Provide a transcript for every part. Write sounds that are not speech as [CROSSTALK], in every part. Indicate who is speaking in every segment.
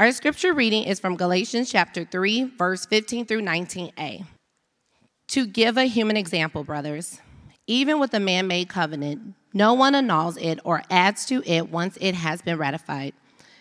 Speaker 1: Our scripture reading is from Galatians chapter 3, verse 15 through 19a. To give a human example, brothers, even with a man made covenant, no one annuls it or adds to it once it has been ratified.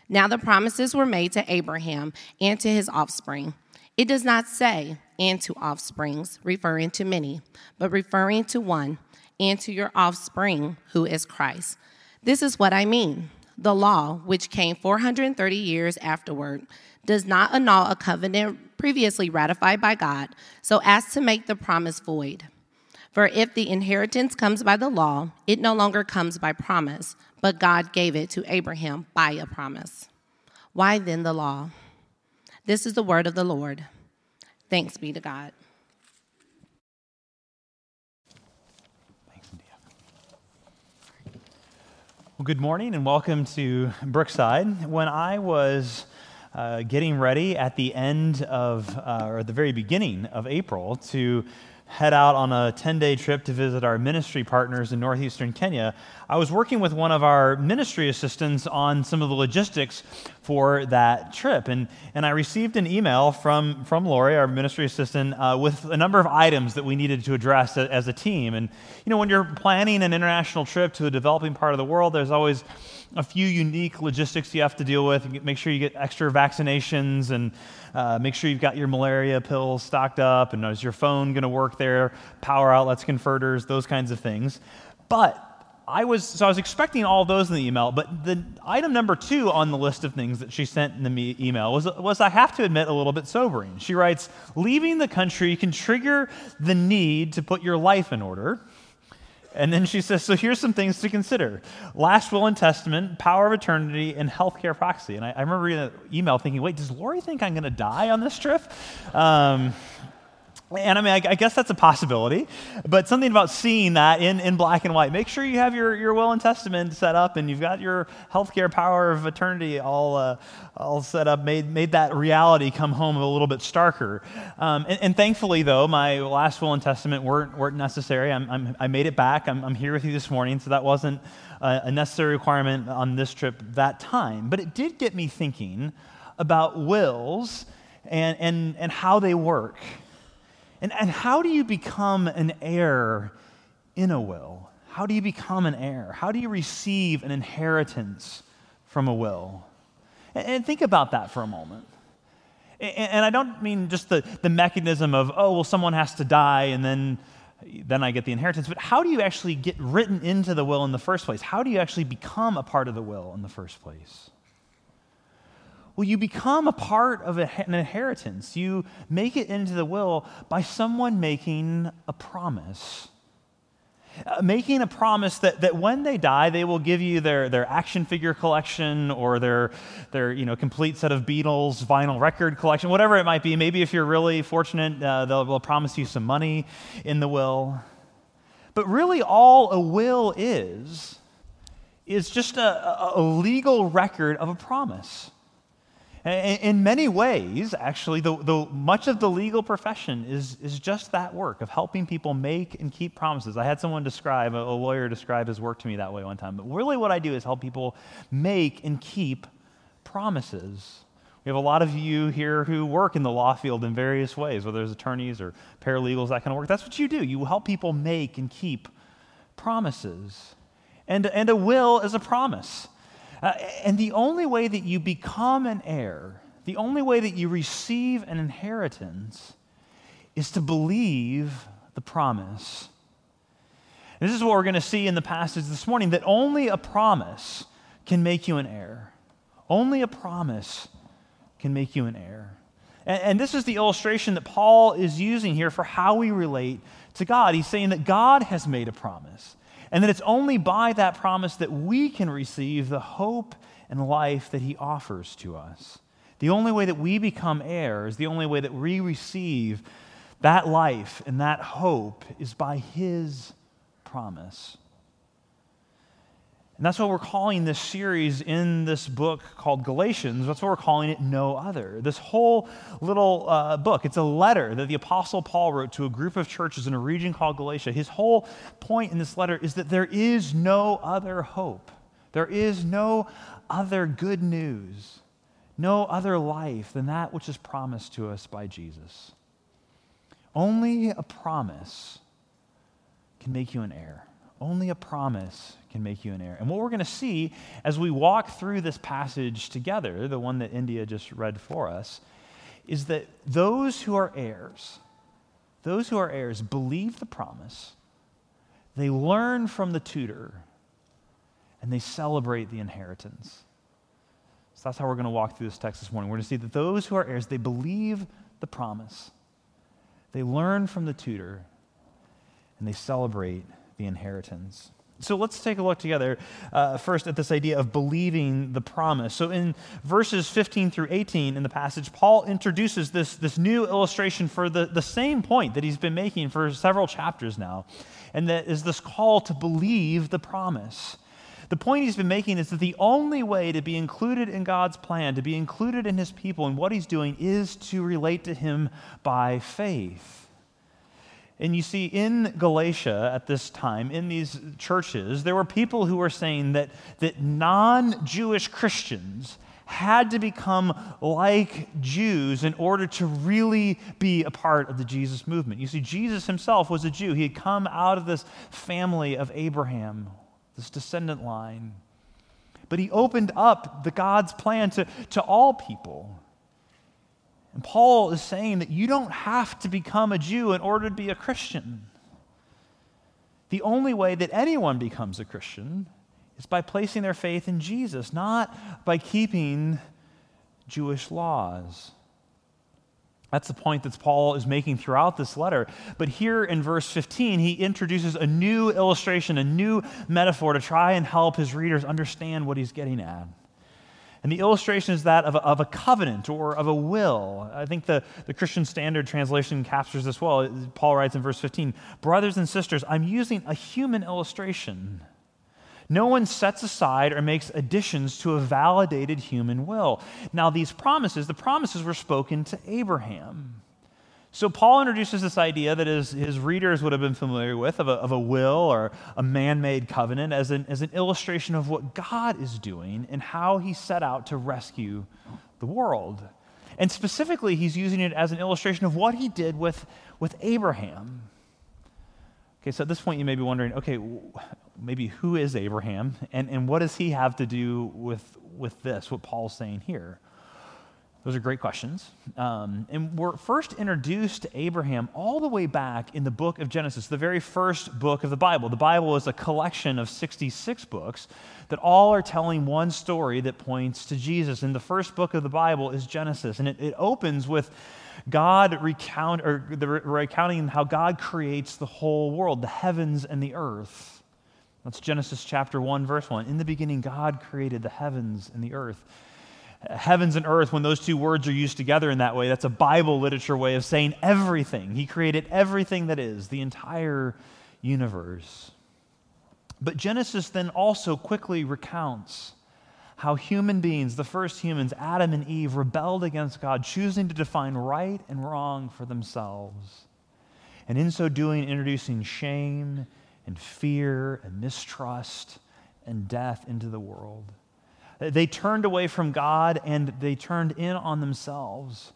Speaker 1: Now the promises were made to Abraham and to his offspring. It does not say, and to offsprings, referring to many, but referring to one, and to your offspring, who is Christ. This is what I mean. The law, which came 430 years afterward, does not annul a covenant previously ratified by God, so as to make the promise void. For if the inheritance comes by the law, it no longer comes by promise, but God gave it to Abraham by a promise. Why then the law? This is the word of the Lord. Thanks be to God.
Speaker 2: Well, good morning and welcome to Brookside. When I was uh, getting ready at the end of, uh, or at the very beginning of April, to head out on a 10 day trip to visit our ministry partners in northeastern Kenya, I was working with one of our ministry assistants on some of the logistics for that trip. And, and I received an email from, from Lori, our ministry assistant, uh, with a number of items that we needed to address as, as a team. And, you know, when you're planning an international trip to a developing part of the world, there's always a few unique logistics you have to deal with. Make sure you get extra vaccinations and uh, make sure you've got your malaria pills stocked up. And is your phone going to work there? Power outlets, converters, those kinds of things. But I was so I was expecting all those in the email, but the item number two on the list of things that she sent in the me- email was, was I have to admit a little bit sobering. She writes, "Leaving the country can trigger the need to put your life in order." And then she says, So here's some things to consider last will and testament, power of attorney, and healthcare proxy. And I, I remember reading that email thinking, Wait, does Lori think I'm going to die on this trip? Um, and I mean, I, I, guess that's a possibility, but something about seeing that in, in black and white. Make sure you have your, your will and testament set up and you've got your healthcare power of attorney all, uh, all set up, made, made that reality come home a little bit starker. Um, and, and, thankfully, though, my last will and testament weren't, weren't necessary. I'm, I'm, i made it back. I'm, I'm, here with you this morning, so that wasn't a, a necessary requirement on this trip that time. But it did get me thinking about wills and, and, and how they work. And, and how do you become an heir in a will? How do you become an heir? How do you receive an inheritance from a will? And, and think about that for a moment. And, and I don't mean just the, the mechanism of, oh, well, someone has to die and then, then I get the inheritance, but how do you actually get written into the will in the first place? How do you actually become a part of the will in the first place? Well, you become a part of an inheritance. You make it into the will by someone making a promise. Uh, making a promise that, that when they die, they will give you their, their action figure collection or their, their you know, complete set of Beatles vinyl record collection, whatever it might be. Maybe if you're really fortunate, uh, they'll, they'll promise you some money in the will. But really, all a will is, is just a, a legal record of a promise. In many ways, actually, the, the, much of the legal profession is, is just that work of helping people make and keep promises. I had someone describe, a, lawyer describe his work to me that way one time. But really, what I do is help people make and keep promises. We have a lot of you here who work in the law field in various ways, whether it's attorneys or paralegals, that kind of work. That's what you do. You help people make and keep promises. And, and a will is a promise. Uh, and the only way that you become an heir, the only way that you receive an inheritance, is to believe the promise. This is what we're going to see in the passage this morning that only a promise can make you an heir. Only a promise can make you an heir. And, and this is the illustration that Paul is using here for how we relate to God. He's saying that God has made a promise. And that it's only by that promise that we can receive the hope and life that He offers to us. The only way that we become heirs, the only way that we receive that life and that hope is by His promise. And that's what we're calling this series in this book called Galatians. That's what we're calling it No Other. This whole little uh, book, it's a letter that the Apostle Paul wrote to a group of churches in a region called Galatia. His whole point in this letter is that there is no other hope, there is no other good news, no other life than that which is promised to us by Jesus. Only a promise can make you an heir. Only a promise can make you an heir. And what we're going to see as we walk through this passage together, the one that India just read for us, is that those who are heirs, those who are heirs believe the promise, they learn from the tutor, and they celebrate the inheritance. So that's how we're going to walk through this text this morning. We're going to see that those who are heirs, they believe the promise, they learn from the tutor, and they celebrate the inheritance. So let's take a look together uh, first at this idea of believing the promise. So in verses 15 through 18 in the passage, Paul introduces this, this new illustration for the, the same point that he's been making for several chapters now, and that is this call to believe the promise. The point he's been making is that the only way to be included in God's plan, to be included in his people and what he's doing, is to relate to him by faith. And you see, in Galatia at this time, in these churches, there were people who were saying that, that non Jewish Christians had to become like Jews in order to really be a part of the Jesus movement. You see, Jesus himself was a Jew. He had come out of this family of Abraham, this descendant line. But he opened up the God's plan to, to all people. And Paul is saying that you don't have to become a Jew in order to be a Christian. The only way that anyone becomes a Christian is by placing their faith in Jesus, not by keeping Jewish laws. That's the point that Paul is making throughout this letter. But here in verse 15, he introduces a new illustration, a new metaphor to try and help his readers understand what he's getting at. And the illustration is that of a, of a covenant or of a will. I think the, the Christian Standard Translation captures this well. Paul writes in verse 15 Brothers and sisters, I'm using a human illustration no one sets aside or makes additions to a validated human will. Now, these promises, the promises were spoken to Abraham. So, Paul introduces this idea that his, his readers would have been familiar with of a, of a will or a man made covenant as an, as an illustration of what God is doing and how he set out to rescue the world. And specifically, he's using it as an illustration of what he did with, with Abraham. Okay, so at this point, you may be wondering okay, maybe who is Abraham and, and what does he have to do with, with this, what Paul's saying here? Those are great questions. Um, and we're first introduced to Abraham all the way back in the book of Genesis, the very first book of the Bible. The Bible is a collection of 66 books that all are telling one story that points to Jesus. And the first book of the Bible is Genesis. And it, it opens with God recount, or the, recounting how God creates the whole world, the heavens and the earth. That's Genesis chapter 1, verse 1. In the beginning, God created the heavens and the earth. Heavens and earth, when those two words are used together in that way, that's a Bible literature way of saying everything. He created everything that is, the entire universe. But Genesis then also quickly recounts how human beings, the first humans, Adam and Eve, rebelled against God, choosing to define right and wrong for themselves. And in so doing, introducing shame and fear and mistrust and death into the world. They turned away from God and they turned in on themselves,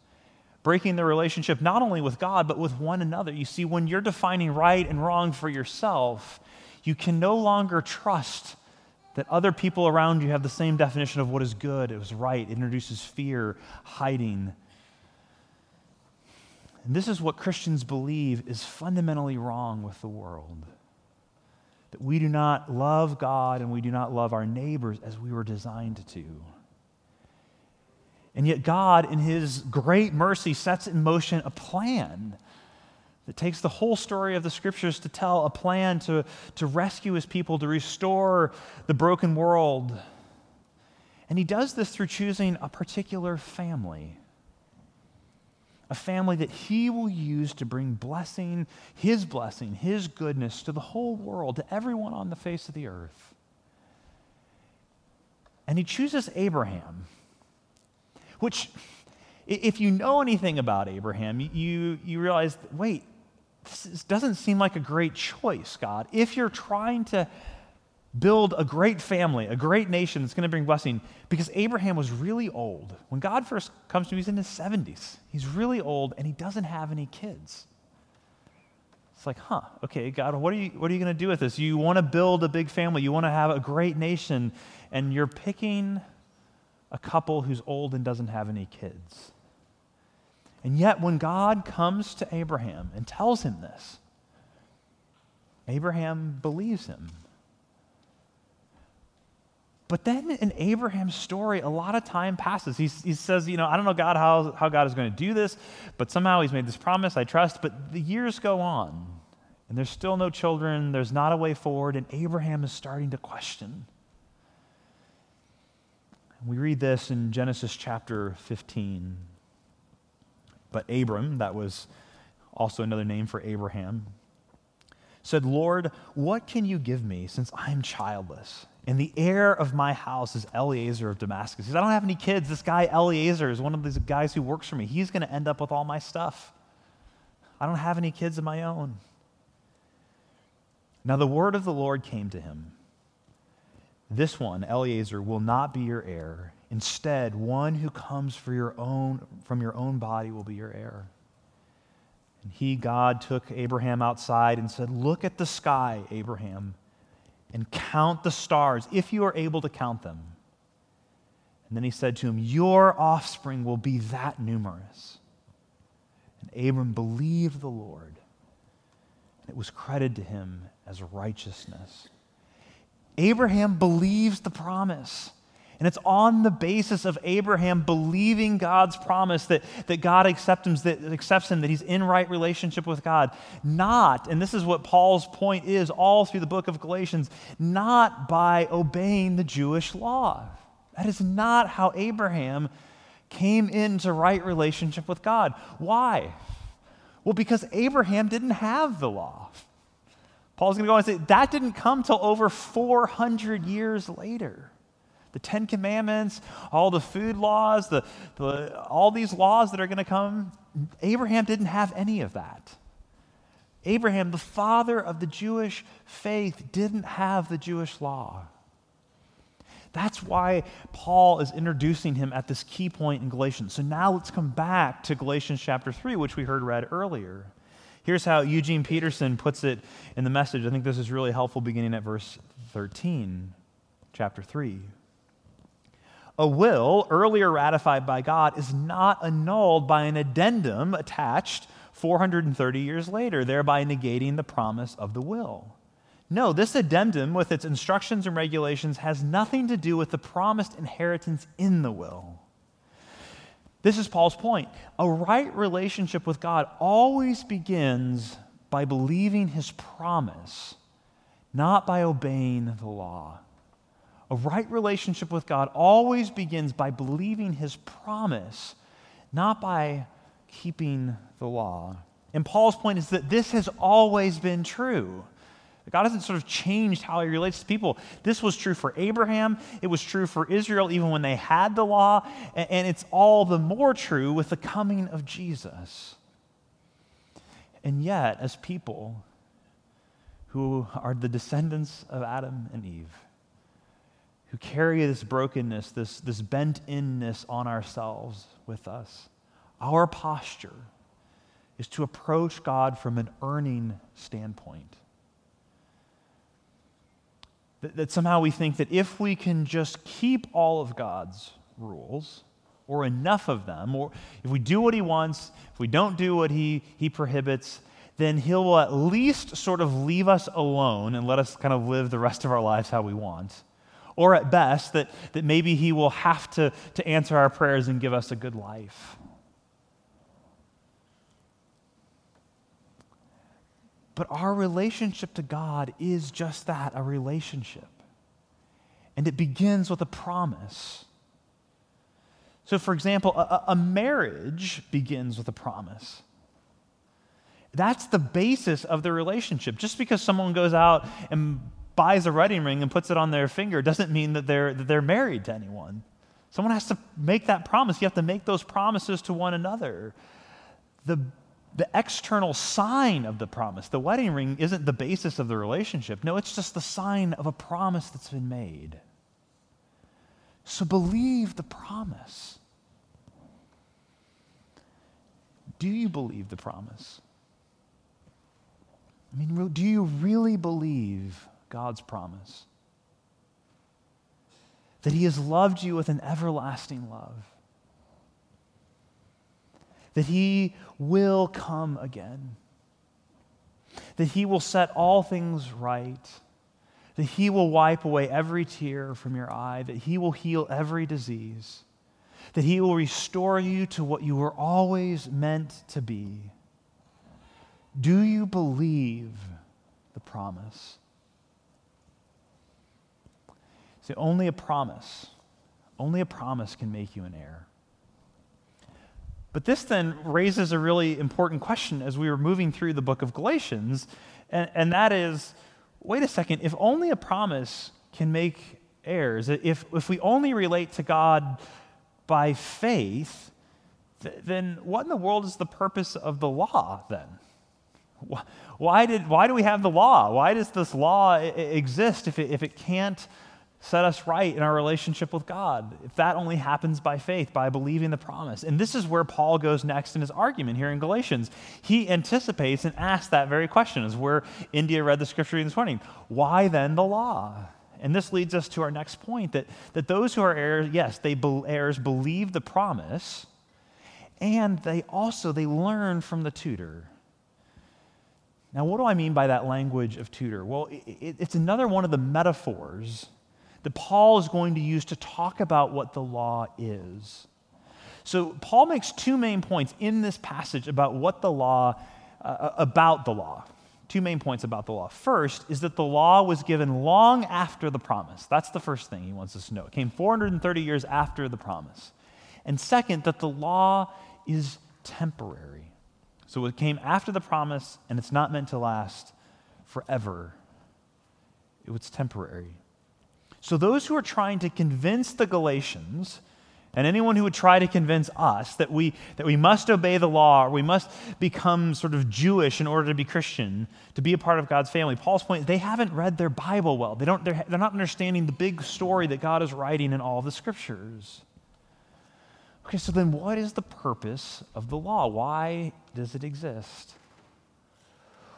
Speaker 2: breaking their relationship not only with God, but with one another. You see, when you're defining right and wrong for yourself, you can no longer trust that other people around you have the same definition of what is good, it was right. It introduces fear, hiding. And this is what Christians believe is fundamentally wrong with the world that we do not love God and we do not love our neighbors as we were designed to. And yet, God, in His great mercy, sets in motion a plan that takes the whole story of the scriptures to tell a plan to, to rescue His people, to restore the broken world. And He does this through choosing a particular family a family that he will use to bring blessing, his blessing, his goodness to the whole world, to everyone on the face of the earth. And he chooses Abraham, which, if you know anything about Abraham, you, you realize wait, this doesn't seem like a great choice, God. If you're trying to build a great family, a great nation that's going to bring blessing. Because Abraham was really old. When God first comes to him, he's in his 70s. He's really old and he doesn't have any kids. It's like, huh, okay, God, what are you, what are you going to do with this? You want to build a big family, you want to have a great nation, and you're picking a couple who's old and doesn't have any kids. And yet, when God comes to Abraham and tells him this, Abraham believes him. But then in Abraham's story, a lot of time passes. He, he says, You know, I don't know, God, how, how God is going to do this, but somehow he's made this promise. I trust. But the years go on, and there's still no children. There's not a way forward, and Abraham is starting to question. We read this in Genesis chapter 15. But Abram, that was also another name for Abraham, said, Lord, what can you give me since I'm childless? And the heir of my house is Eliezer of Damascus. He says, I don't have any kids. This guy, Eliezer, is one of these guys who works for me. He's going to end up with all my stuff. I don't have any kids of my own. Now, the word of the Lord came to him This one, Eliezer, will not be your heir. Instead, one who comes for your own, from your own body will be your heir. And he, God, took Abraham outside and said, Look at the sky, Abraham, and count the stars, if you are able to count them. And then he said to him, Your offspring will be that numerous. And Abram believed the Lord, and it was credited to him as righteousness. Abraham believes the promise. And it's on the basis of Abraham believing God's promise that, that God accepts him, that accepts him, that he's in right relationship with God. Not, and this is what Paul's point is all through the book of Galatians, not by obeying the Jewish law. That is not how Abraham came into right relationship with God. Why? Well, because Abraham didn't have the law. Paul's going to go and say that didn't come till over 400 years later the Ten Commandments, all the food laws, the, the, all these laws that are going to come. Abraham didn't have any of that. Abraham, the father of the Jewish faith, didn't have the Jewish law. That's why Paul is introducing him at this key point in Galatians. So now let's come back to Galatians chapter 3, which we heard read earlier. Here's how Eugene Peterson puts it in the message. I think this is really helpful beginning at verse 13, chapter 3. A will, earlier ratified by God, is not annulled by an addendum attached 430 years later, thereby negating the promise of the will. No, this addendum, with its instructions and regulations, has nothing to do with the promised inheritance in the will. This is Paul's point. A right relationship with God always begins by believing his promise, not by obeying the law. A right relationship with God always begins by believing his promise, not by keeping the law. And Paul's point is that this has always been true. God hasn't sort of changed how he relates to people. This was true for Abraham. It was true for Israel even when they had the law. And it's all the more true with the coming of Jesus. And yet, as people who are the descendants of Adam and Eve, who carry this brokenness, this, this bent inness on ourselves with us. Our posture is to approach God from an earning standpoint. That, that somehow we think that if we can just keep all of God's rules, or enough of them, or if we do what He wants, if we don't do what He, he prohibits, then He'll at least sort of leave us alone and let us kind of live the rest of our lives how we want or at best, that, that maybe He will have to, to answer our prayers and give us a good life. But our relationship to God is just that a relationship. And it begins with a promise. So, for example, a, a, marriage begins with a promise. That's the basis of the relationship. Just because someone goes out and buys a wedding ring and puts it on their finger doesn't mean that they're, that they're married to anyone. Someone has to make that promise. You have to make those promises to one another. The the external sign of the promise. The wedding ring isn't the basis of the relationship. No, it's just the sign of a promise that's been made. So believe the promise. Do you believe the promise? I mean, do you really believe God's promise? That He has loved you with an everlasting love that he will come again, that he will set all things right, that he will wipe away every tear from your eye, that he will heal every disease, that he will restore you to what you were always meant to be. Do you believe the promise? See, only a promise, only a promise can make you an heir. But this then raises a really important question as we were moving through the book of Galatians, and, and that is wait a second, if only a promise can make heirs, if, if we only relate to God by faith, th- then what in the world is the purpose of the law then? Why, did, why do we have the law? Why does this law exist if it, if it can't set us right in our relationship with God. If that only happens by faith, by believing the promise. And this is where Paul goes next in his argument here in Galatians. He anticipates and asks that very question, as where India read the scripture this morning. Why then the law? And this leads us to our next point that, that those who are heirs, yes, they be, heirs believe the promise, and they also they learn from the tutor. Now, what do I mean by that language of tutor? Well, it, it's another one of the metaphors that Paul is going to use to talk about what the law is. So, Paul makes two main points in this passage about what the law, uh, about the law. Two main points about the law. First is that the law was given long after the promise. That's the first thing he wants us to know. It came 430 years after the promise. And second, that the law is temporary. So it came after the promise, and it's not meant to last forever. It was temporary. So, those who are trying to convince the Galatians, and anyone who would try to convince us that we, that we must obey the law or we must become sort of Jewish in order to be Christian, to be a part of God's family, Paul's point is they haven't read their Bible well. They don't, they're, they're not understanding the big story that God is writing in all the scriptures. Okay, so then what is the purpose of the law? Why does it exist?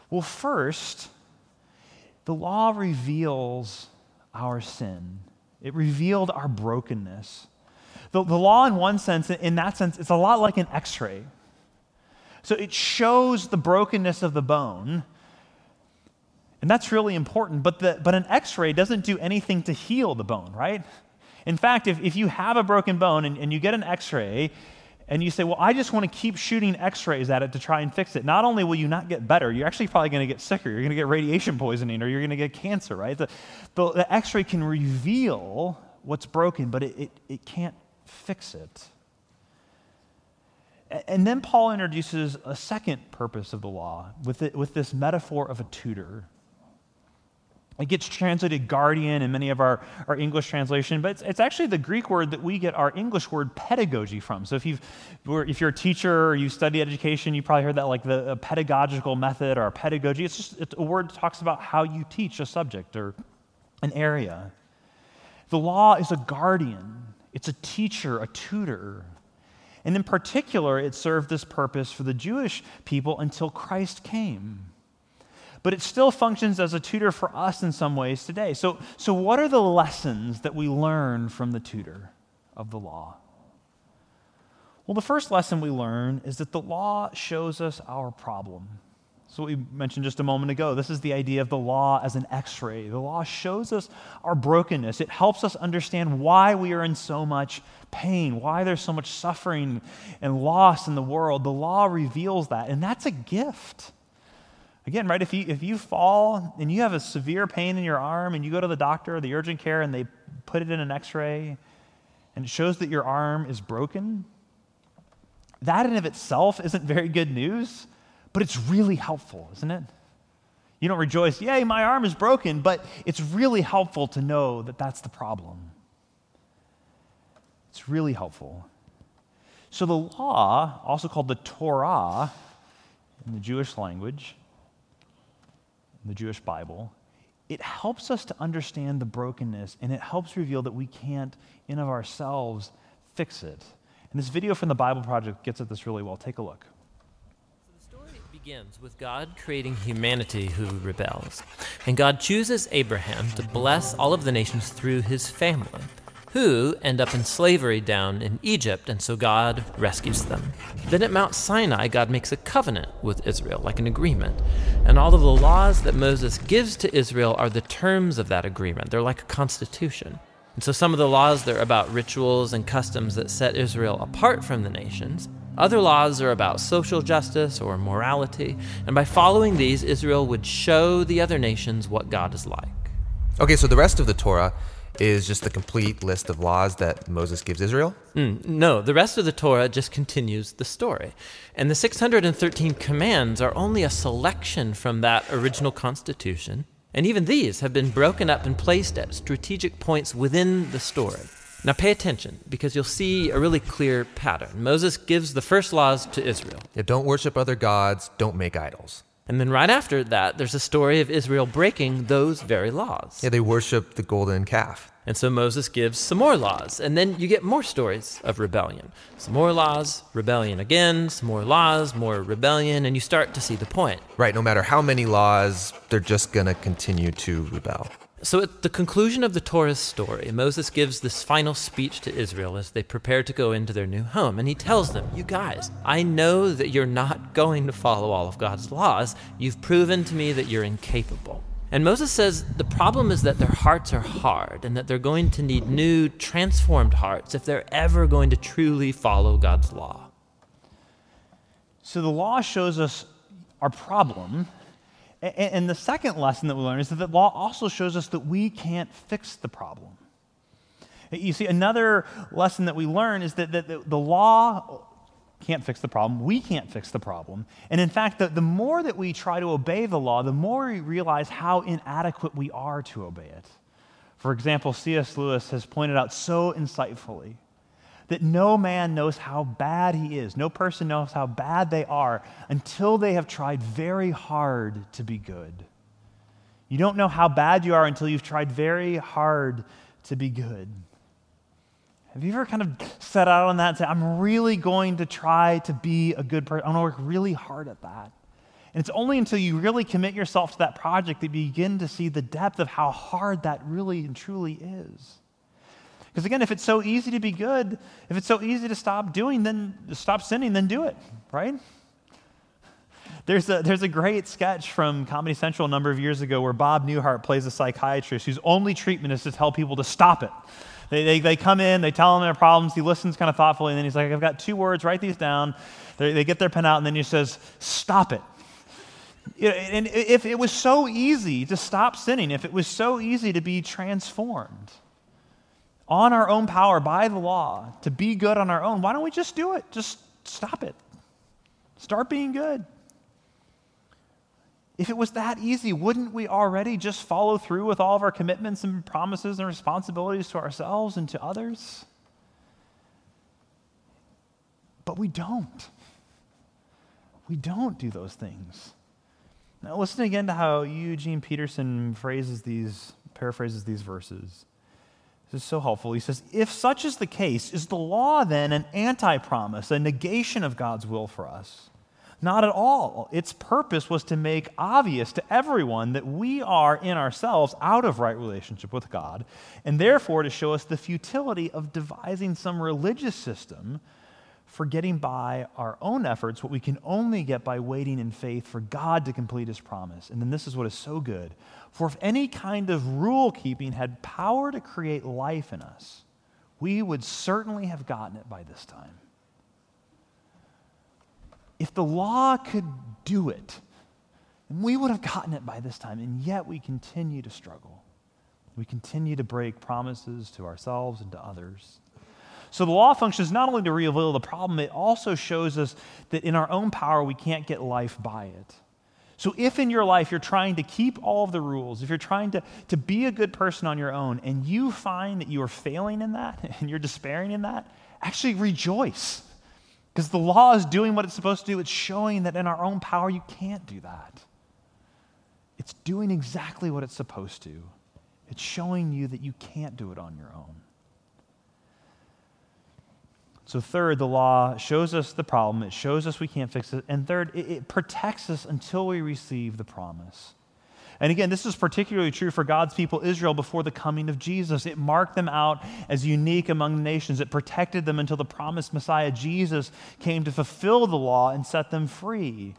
Speaker 2: Well, first, the law reveals our sin, it revealed our brokenness. The, the law, in one sense, in that sense, it's a lot like an x ray. So it shows the brokenness of the bone. And that's really important. But, the, but an x ray doesn't do anything to heal the bone, right? In fact, if, if you have a broken bone and, and you get an x ray, and you say, Well, I just want to keep shooting x rays at it to try and fix it, not only will you not get better, you're actually probably going to get sicker. You're going to get radiation poisoning or you're going to get cancer, right? The, the, the x ray can reveal what's broken, but it, it, it can't fix it. And then Paul introduces a second purpose of the law with, it, with this metaphor of a tutor. It gets translated guardian in many of our, our English translation, but it's, it's, actually the Greek word that we get our English word pedagogy from. So if, you've, if you're a teacher or you study education, you probably heard that like the pedagogical method or pedagogy. It's just it's a word that talks about how you teach a subject or an area. The law is a guardian, it's a teacher, a tutor. And in particular, it served this purpose for the Jewish people until Christ came but it still functions as a tutor for us in some ways today. So, so what are the lessons that we learn from the tutor of the law? Well, the first lesson we learn is that the law shows us our problem. So, what we mentioned just a moment ago. This is the idea of the law as an x ray. The law shows us our brokenness, it helps us understand why we are in so much pain, why there's so much suffering and loss in the world. The law reveals that, and that's a gift. Again, right, if you, if you fall and you have a severe pain in your arm and you go to the doctor or the urgent care and they put it in an x ray and it shows that your arm is broken, that in of itself isn't very good news, but it's really helpful, isn't it? You don't rejoice, yay, my arm is broken, but it's really helpful to know that that's the problem. It's really helpful. So the law, also called the Torah, in the Jewish language, the Jewish Bible, it helps us to understand the brokenness and it helps reveal that we can't, in of ourselves, fix it. And this video from the Bible Project gets at this really well. Take a look.
Speaker 3: So the story begins with God creating humanity who rebels. And God chooses Abraham to bless all of the nations through his family who end up in slavery down in Egypt, and so God rescues them. Then at Mount Sinai, God makes a covenant with Israel, like an agreement. And all of the laws that Moses gives to Israel are the terms of that agreement. They're like a constitution. And so some of the laws, they're about rituals and customs that set Israel apart from the nations. Other laws are about social justice or morality. And by following these, Israel would show the other nations what God is like.
Speaker 4: Okay, so the rest of the Torah is just the complete list of laws that Moses gives Israel?
Speaker 3: Mm, no, the rest of the Torah just continues the story. And the 613 commands are only a selection from that original constitution. And even these have been broken up and placed at strategic points within the story. Now pay attention because you'll see a really clear pattern. Moses gives the first laws to Israel.
Speaker 4: Yeah, don't worship other gods, don't make idols.
Speaker 3: And then right after that, there's a story of Israel breaking those very laws.
Speaker 4: Yeah, they worship the golden calf.
Speaker 3: And so Moses gives some more laws. And then you get more stories of rebellion. Some more laws, rebellion again, some more laws, more rebellion, and you start to see the point.
Speaker 4: Right, no matter how many laws, they're just going to continue to rebel.
Speaker 3: So, at the conclusion of the Torah's story, Moses gives this final speech to Israel as they prepare to go into their new home. And he tells them, You guys, I know that you're not going to follow all of God's laws. You've proven to me that you're incapable. And Moses says the problem is that their hearts are hard and that they're going to need new, transformed hearts if they're ever going to truly follow God's law.
Speaker 2: So the law shows us our problem and the second lesson that we learn is that the law also shows us that we can't fix the problem. You see, another lesson that we learn is that, the law can't fix the problem. We can't fix the problem. And in fact, the, the more that we try to obey the law, the more we realize how inadequate we are to obey it. For example, C.S. Lewis has pointed out so insightfully that no man knows how bad he is. No person knows how bad they are until they have tried very hard to be good. You don't know how bad you are until you've tried very hard to be good. Have you ever kind of set out on that and say, I'm really going to try to be a good person? I'm going to work really hard at that. And it's only until you really commit yourself to that project that you begin to see the depth of how hard that really and truly is. Because again, if it's so easy to be good, if it's so easy to stop doing, then stop sinning, then do it, right? There's a, there's a great sketch from Comedy Central a number of years ago where Bob Newhart plays a psychiatrist whose only treatment is to tell people to stop it. They, they, they come in, they tell him their problems, he listens kind of thoughtfully, and then he's like, I've got two words, write these down. They, they get their pen out, and then he says, Stop it. And if it was so easy to stop sinning, if it was so easy to be transformed, on our own power by the law to be good on our own, why don't we just do it? Just stop it. Start being good. If it was that easy, wouldn't we already just follow through with all of our commitments and promises and responsibilities to ourselves and to others? But we don't. We don't do those things. Now, listen again to how Eugene Peterson phrases these, paraphrases these verses. This is so helpful. He says, If such is the case, is the law then an anti promise, a negation of God's will for us? Not at all. Its purpose was to make obvious to everyone that we are in ourselves out of right relationship with God, and therefore to show us the futility of devising some religious system for getting by our own efforts what we can only get by waiting in faith for God to complete his promise. And then this is what is so good. For if any kind of rule keeping had power to create life in us, we would certainly have gotten it by this time. If the law could do it, we would have gotten it by this time, and yet we continue to struggle. We continue to break promises to ourselves and to others. So the law functions not only to reveal the problem, it also shows us that in our own power we can't get life by it. So, if in your life you're trying to keep all of the rules, if you're trying to, to be a good person on your own, and you find that you are failing in that [LAUGHS] and you're despairing in that, actually rejoice. Because the law is doing what it's supposed to do. It's showing that in our own power, you can't do that. It's doing exactly what it's supposed to. It's showing you that you can't do it on your own. So, third, the law shows us the problem, it shows us we can't fix it. And third, it, it, protects us until we receive the promise. And again, this is particularly true for God's people, Israel, before the coming of Jesus. It marked them out as unique among the nations. It protected them until the promised Messiah, Jesus, came to fulfill the law and set them free.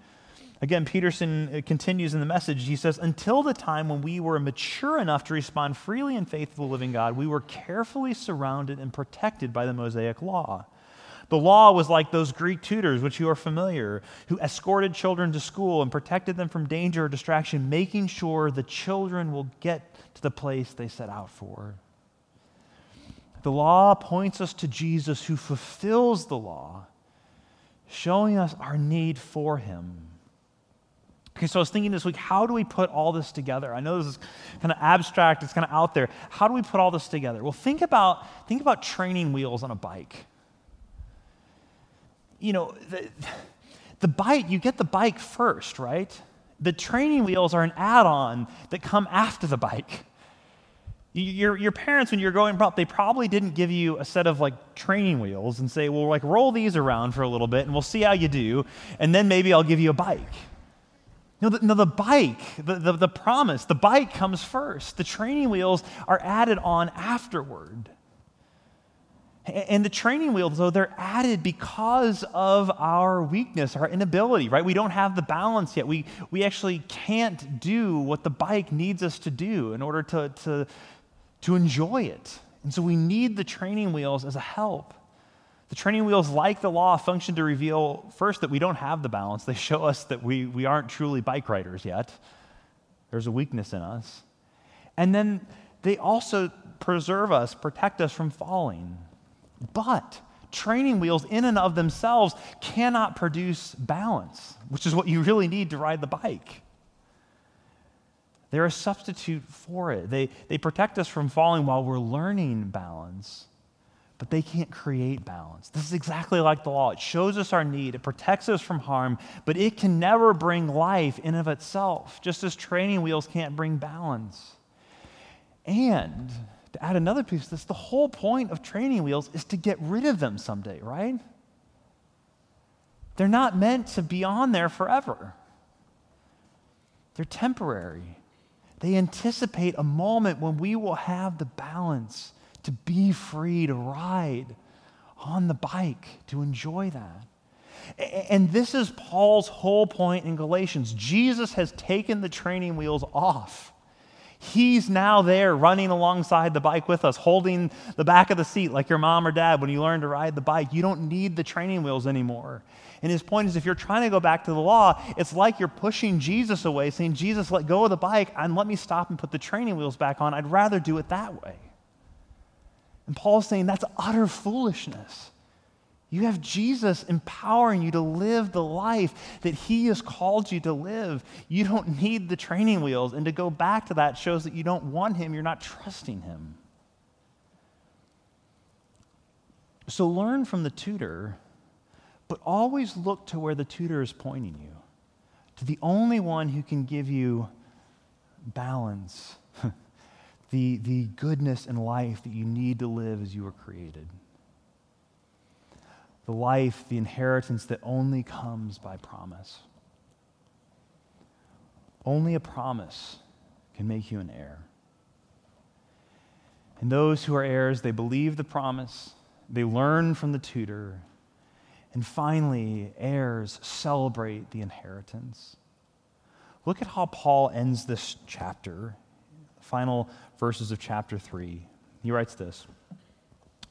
Speaker 2: Again, Peterson uh, continues in the message. He says, Until the time when we were mature enough to respond freely in faith to the living God, we were carefully surrounded and protected by the Mosaic law. The law was like those Greek tutors, which you are familiar, who escorted children to school and protected them from danger or distraction, making sure the children will get to the place they set out for. The law points us to Jesus who fulfills the law, showing us our need for him. Okay, so I was thinking this week, how do we put all this together? I know this is kind of abstract, it's kind of out there. How do we put all this together? Well, think about, think about training wheels on a bike you know, the, the bike, you get the bike first, right? The training wheels are an add on that come after the bike. Your, your parents, when you're growing up, they probably didn't give you a set of like training wheels and say, well, like roll these around for a little bit and we'll see how you do, and then maybe I'll give you a bike. No, the, no, the bike, the, the, the promise, the bike comes first. The training wheels are added on afterward. And the training wheels, though, they're added because of our weakness, our inability, right? We don't have the balance yet. We, we actually can't do what the bike needs us to do in order to, to, to enjoy it. And so we need the training wheels as a help. The training wheels, like the law, function to reveal first that we don't have the balance. They show us that we, we aren't truly bike riders yet. There's a weakness in us. And then they also preserve us, protect us from falling. But training wheels, in and of themselves, cannot produce balance, which is what you really need to ride the bike. They're a substitute for it. They, they protect us from falling while we're learning balance, but they can't create balance. This is exactly like the law. It shows us our need, it protects us from harm, but it can never bring life in of itself, just as training wheels can't bring balance. And to add another piece to this, the whole point of training wheels is to get rid of them someday, right? They're not meant to be on there forever. They're temporary. They anticipate a moment when we will have the balance to be free to ride on the bike, to enjoy that. And this is Paul's whole point in Galatians. Jesus has taken the training wheels off. He's now there running alongside the bike with us, holding the back of the seat like your mom or dad when you learn to ride the bike. You don't need the training wheels anymore. And his point is if you're trying to go back to the law, it's like you're pushing Jesus away, saying, Jesus, let go of the bike and let me stop and put the training wheels back on. I'd rather do it that way. And Paul's saying that's utter foolishness. You have Jesus empowering you to live the life that He has called you to live. You don't need the training wheels. And to go back to that shows that you don't want Him, you're not trusting Him. So learn from the tutor, but always look to where the tutor is pointing you, to the only one who can give you balance, [LAUGHS] the, the goodness and life that you need to live as you were created the life, the inheritance that only comes by promise. Only a promise can make you an heir. And those who are heirs, they believe the promise, they learn from the tutor, and finally, heirs celebrate the inheritance. Look at how Paul ends this chapter, the final verses of chapter 3. He writes this.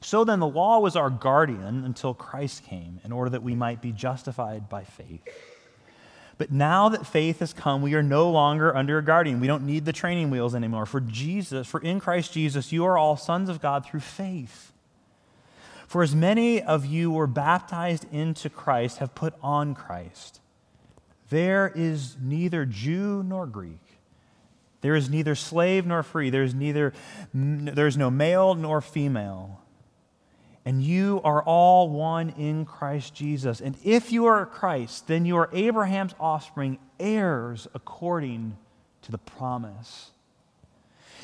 Speaker 2: So then, the law was our guardian until Christ came, in order that we might be justified by faith. But now that faith has come, we are no longer under a guardian. We don't need the training wheels anymore. For Jesus, for in Christ Jesus, you are all sons of God through faith. For as many of you were baptized into Christ have put on Christ. There is neither Jew nor Greek. There is neither slave nor free. There is neither there is no male nor female and you are all one in Christ Jesus. And if you are Christ, then you are Abraham's offspring, heirs according to the promise.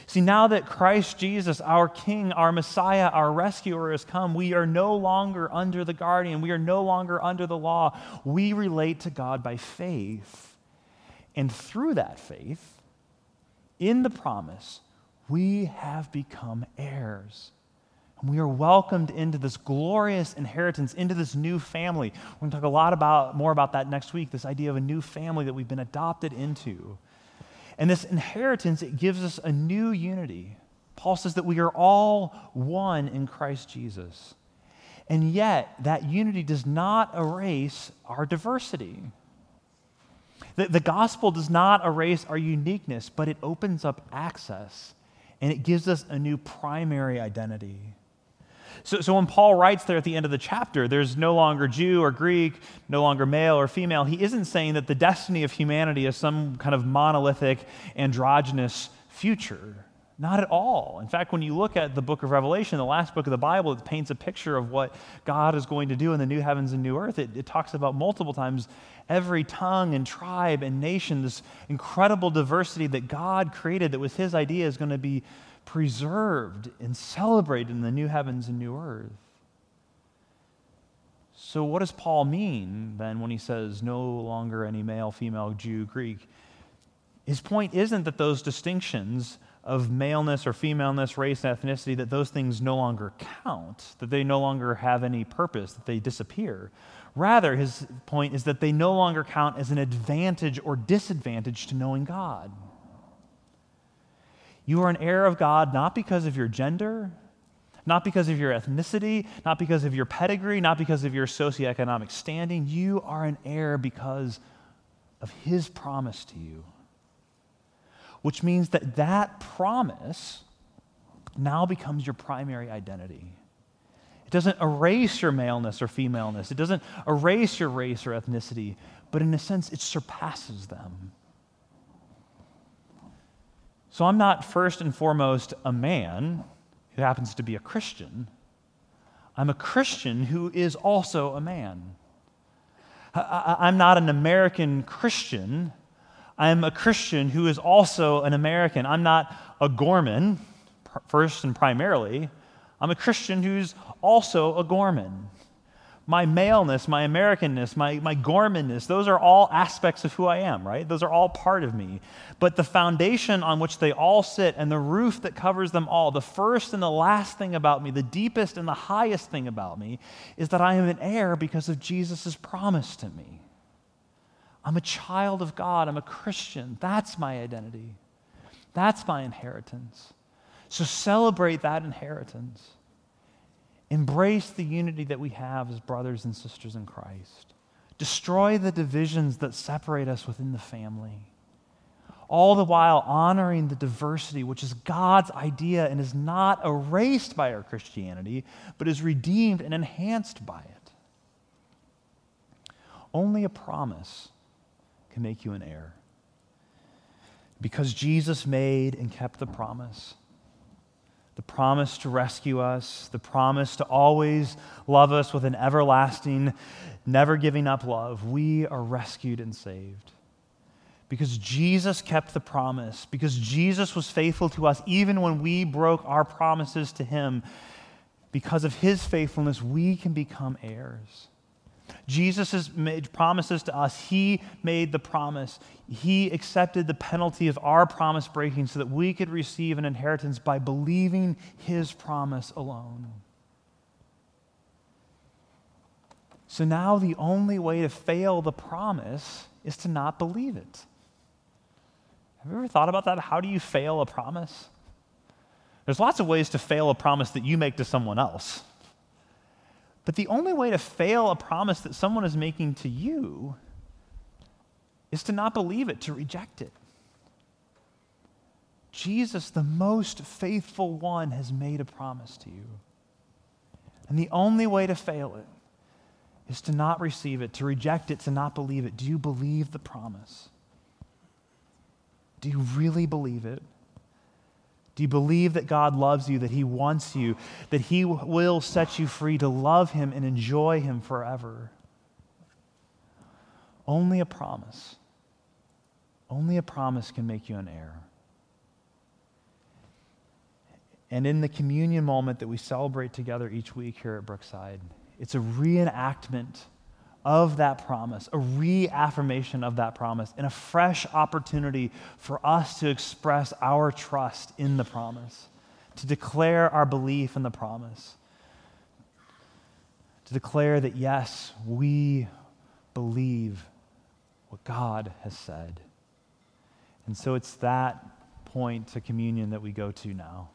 Speaker 2: See, now that Christ Jesus, our King, our Messiah, our rescuer, has come, we are no longer under the guardian. We are no longer under the law. We relate to God by faith. And through that faith, in the promise, we have become heirs. And we are welcomed into this glorious inheritance, into this new family. We're going to talk a lot about, more about that next week, this idea of a new family that we've been adopted into. And this inheritance, it gives us a new unity. Paul says that we are all one in Christ Jesus. And yet, that unity does not erase our diversity. The, the gospel does not erase our uniqueness, but it opens up access and it gives us a new primary identity. So, so when Paul writes there at the end of the chapter, there's no longer Jew or Greek, no longer male or female, he isn't saying that the destiny of humanity is some kind of monolithic, androgynous future. Not at all. In fact, when you look at the book of Revelation, the last book of the Bible, it paints a picture of what God is going to do in the new heavens and new earth. It, it, talks about multiple times every tongue and tribe and nation, this incredible diversity that God created that was his idea is going to be preserved and celebrated in the new heavens and new earth. So, what does Paul mean then when he says no longer any male, female, Jew, Greek? His point isn't that those distinctions of maleness or femaleness, race, and ethnicity, that those things no longer count, that they no longer have any purpose, that they disappear. Rather, his point is that they no longer count as an advantage or disadvantage to knowing God. You are an heir of God not because of your gender, not because of your ethnicity, not because of your pedigree, not because of your socioeconomic standing. You are an heir because of his promise to you. Which means that that promise now becomes your primary identity. It doesn't erase your maleness or femaleness, it doesn't erase your race or ethnicity, but in a sense, it surpasses them. So I'm not first and foremost a man who happens to be a Christian. I'm a Christian who is also a man. I, am not an American Christian. I'm a Christian who is also an American. I'm not a Gorman, first and primarily. I'm a Christian who's also a Gorman my maleness, my Americanness, my, my Gormanness, those are all aspects of who I am, right? Those are all part of me. But the foundation on which they all sit and the roof that covers them all, the first and the last thing about me, the deepest and the highest thing about me, is that I am an heir because of Jesus' promise to me. I'm a child of God. I'm a Christian. That's my identity. That's my inheritance. So celebrate that inheritance. Embrace the unity that we have as brothers and sisters in Christ. Destroy the divisions that separate us within the family. All the while honoring the diversity, which is God's idea and is not erased by our Christianity, but is redeemed and enhanced by it. Only a promise can make you an heir. Because Jesus made and kept the promise the promise to rescue us, the promise to always love us with an everlasting, never giving up love, we are rescued and saved. Because Jesus kept the promise, because Jesus was faithful to us even when we broke our promises to him, because of his faithfulness, we can become heirs. Jesus has made promises to us. He made the promise. He accepted the penalty of our promise breaking so that we could receive an inheritance by believing his promise alone. So now the only way to fail the promise is to not believe it. Have you ever thought about that? How do you fail a promise? There's lots of ways to fail a promise that you make to someone else. But the only way to fail a promise that someone is making to you is to not believe it, to reject it. Jesus, the most faithful one, has made a promise to you. And the only way to fail it is to not receive it, to reject it, to not believe it. Do you believe the promise? Do you really believe it? Do you believe that God loves you, that He wants you, that He will set you free to love Him and enjoy Him forever? Only a promise. Only a promise can make you an heir. And in the communion moment that we celebrate together each week here at Brookside, it's a reenactment of that promise, a reaffirmation of that promise, and a fresh opportunity for us to express our trust in the promise, to declare our belief in the promise, to declare that, yes, we believe what God has said. And so it's that point to communion that we go to now.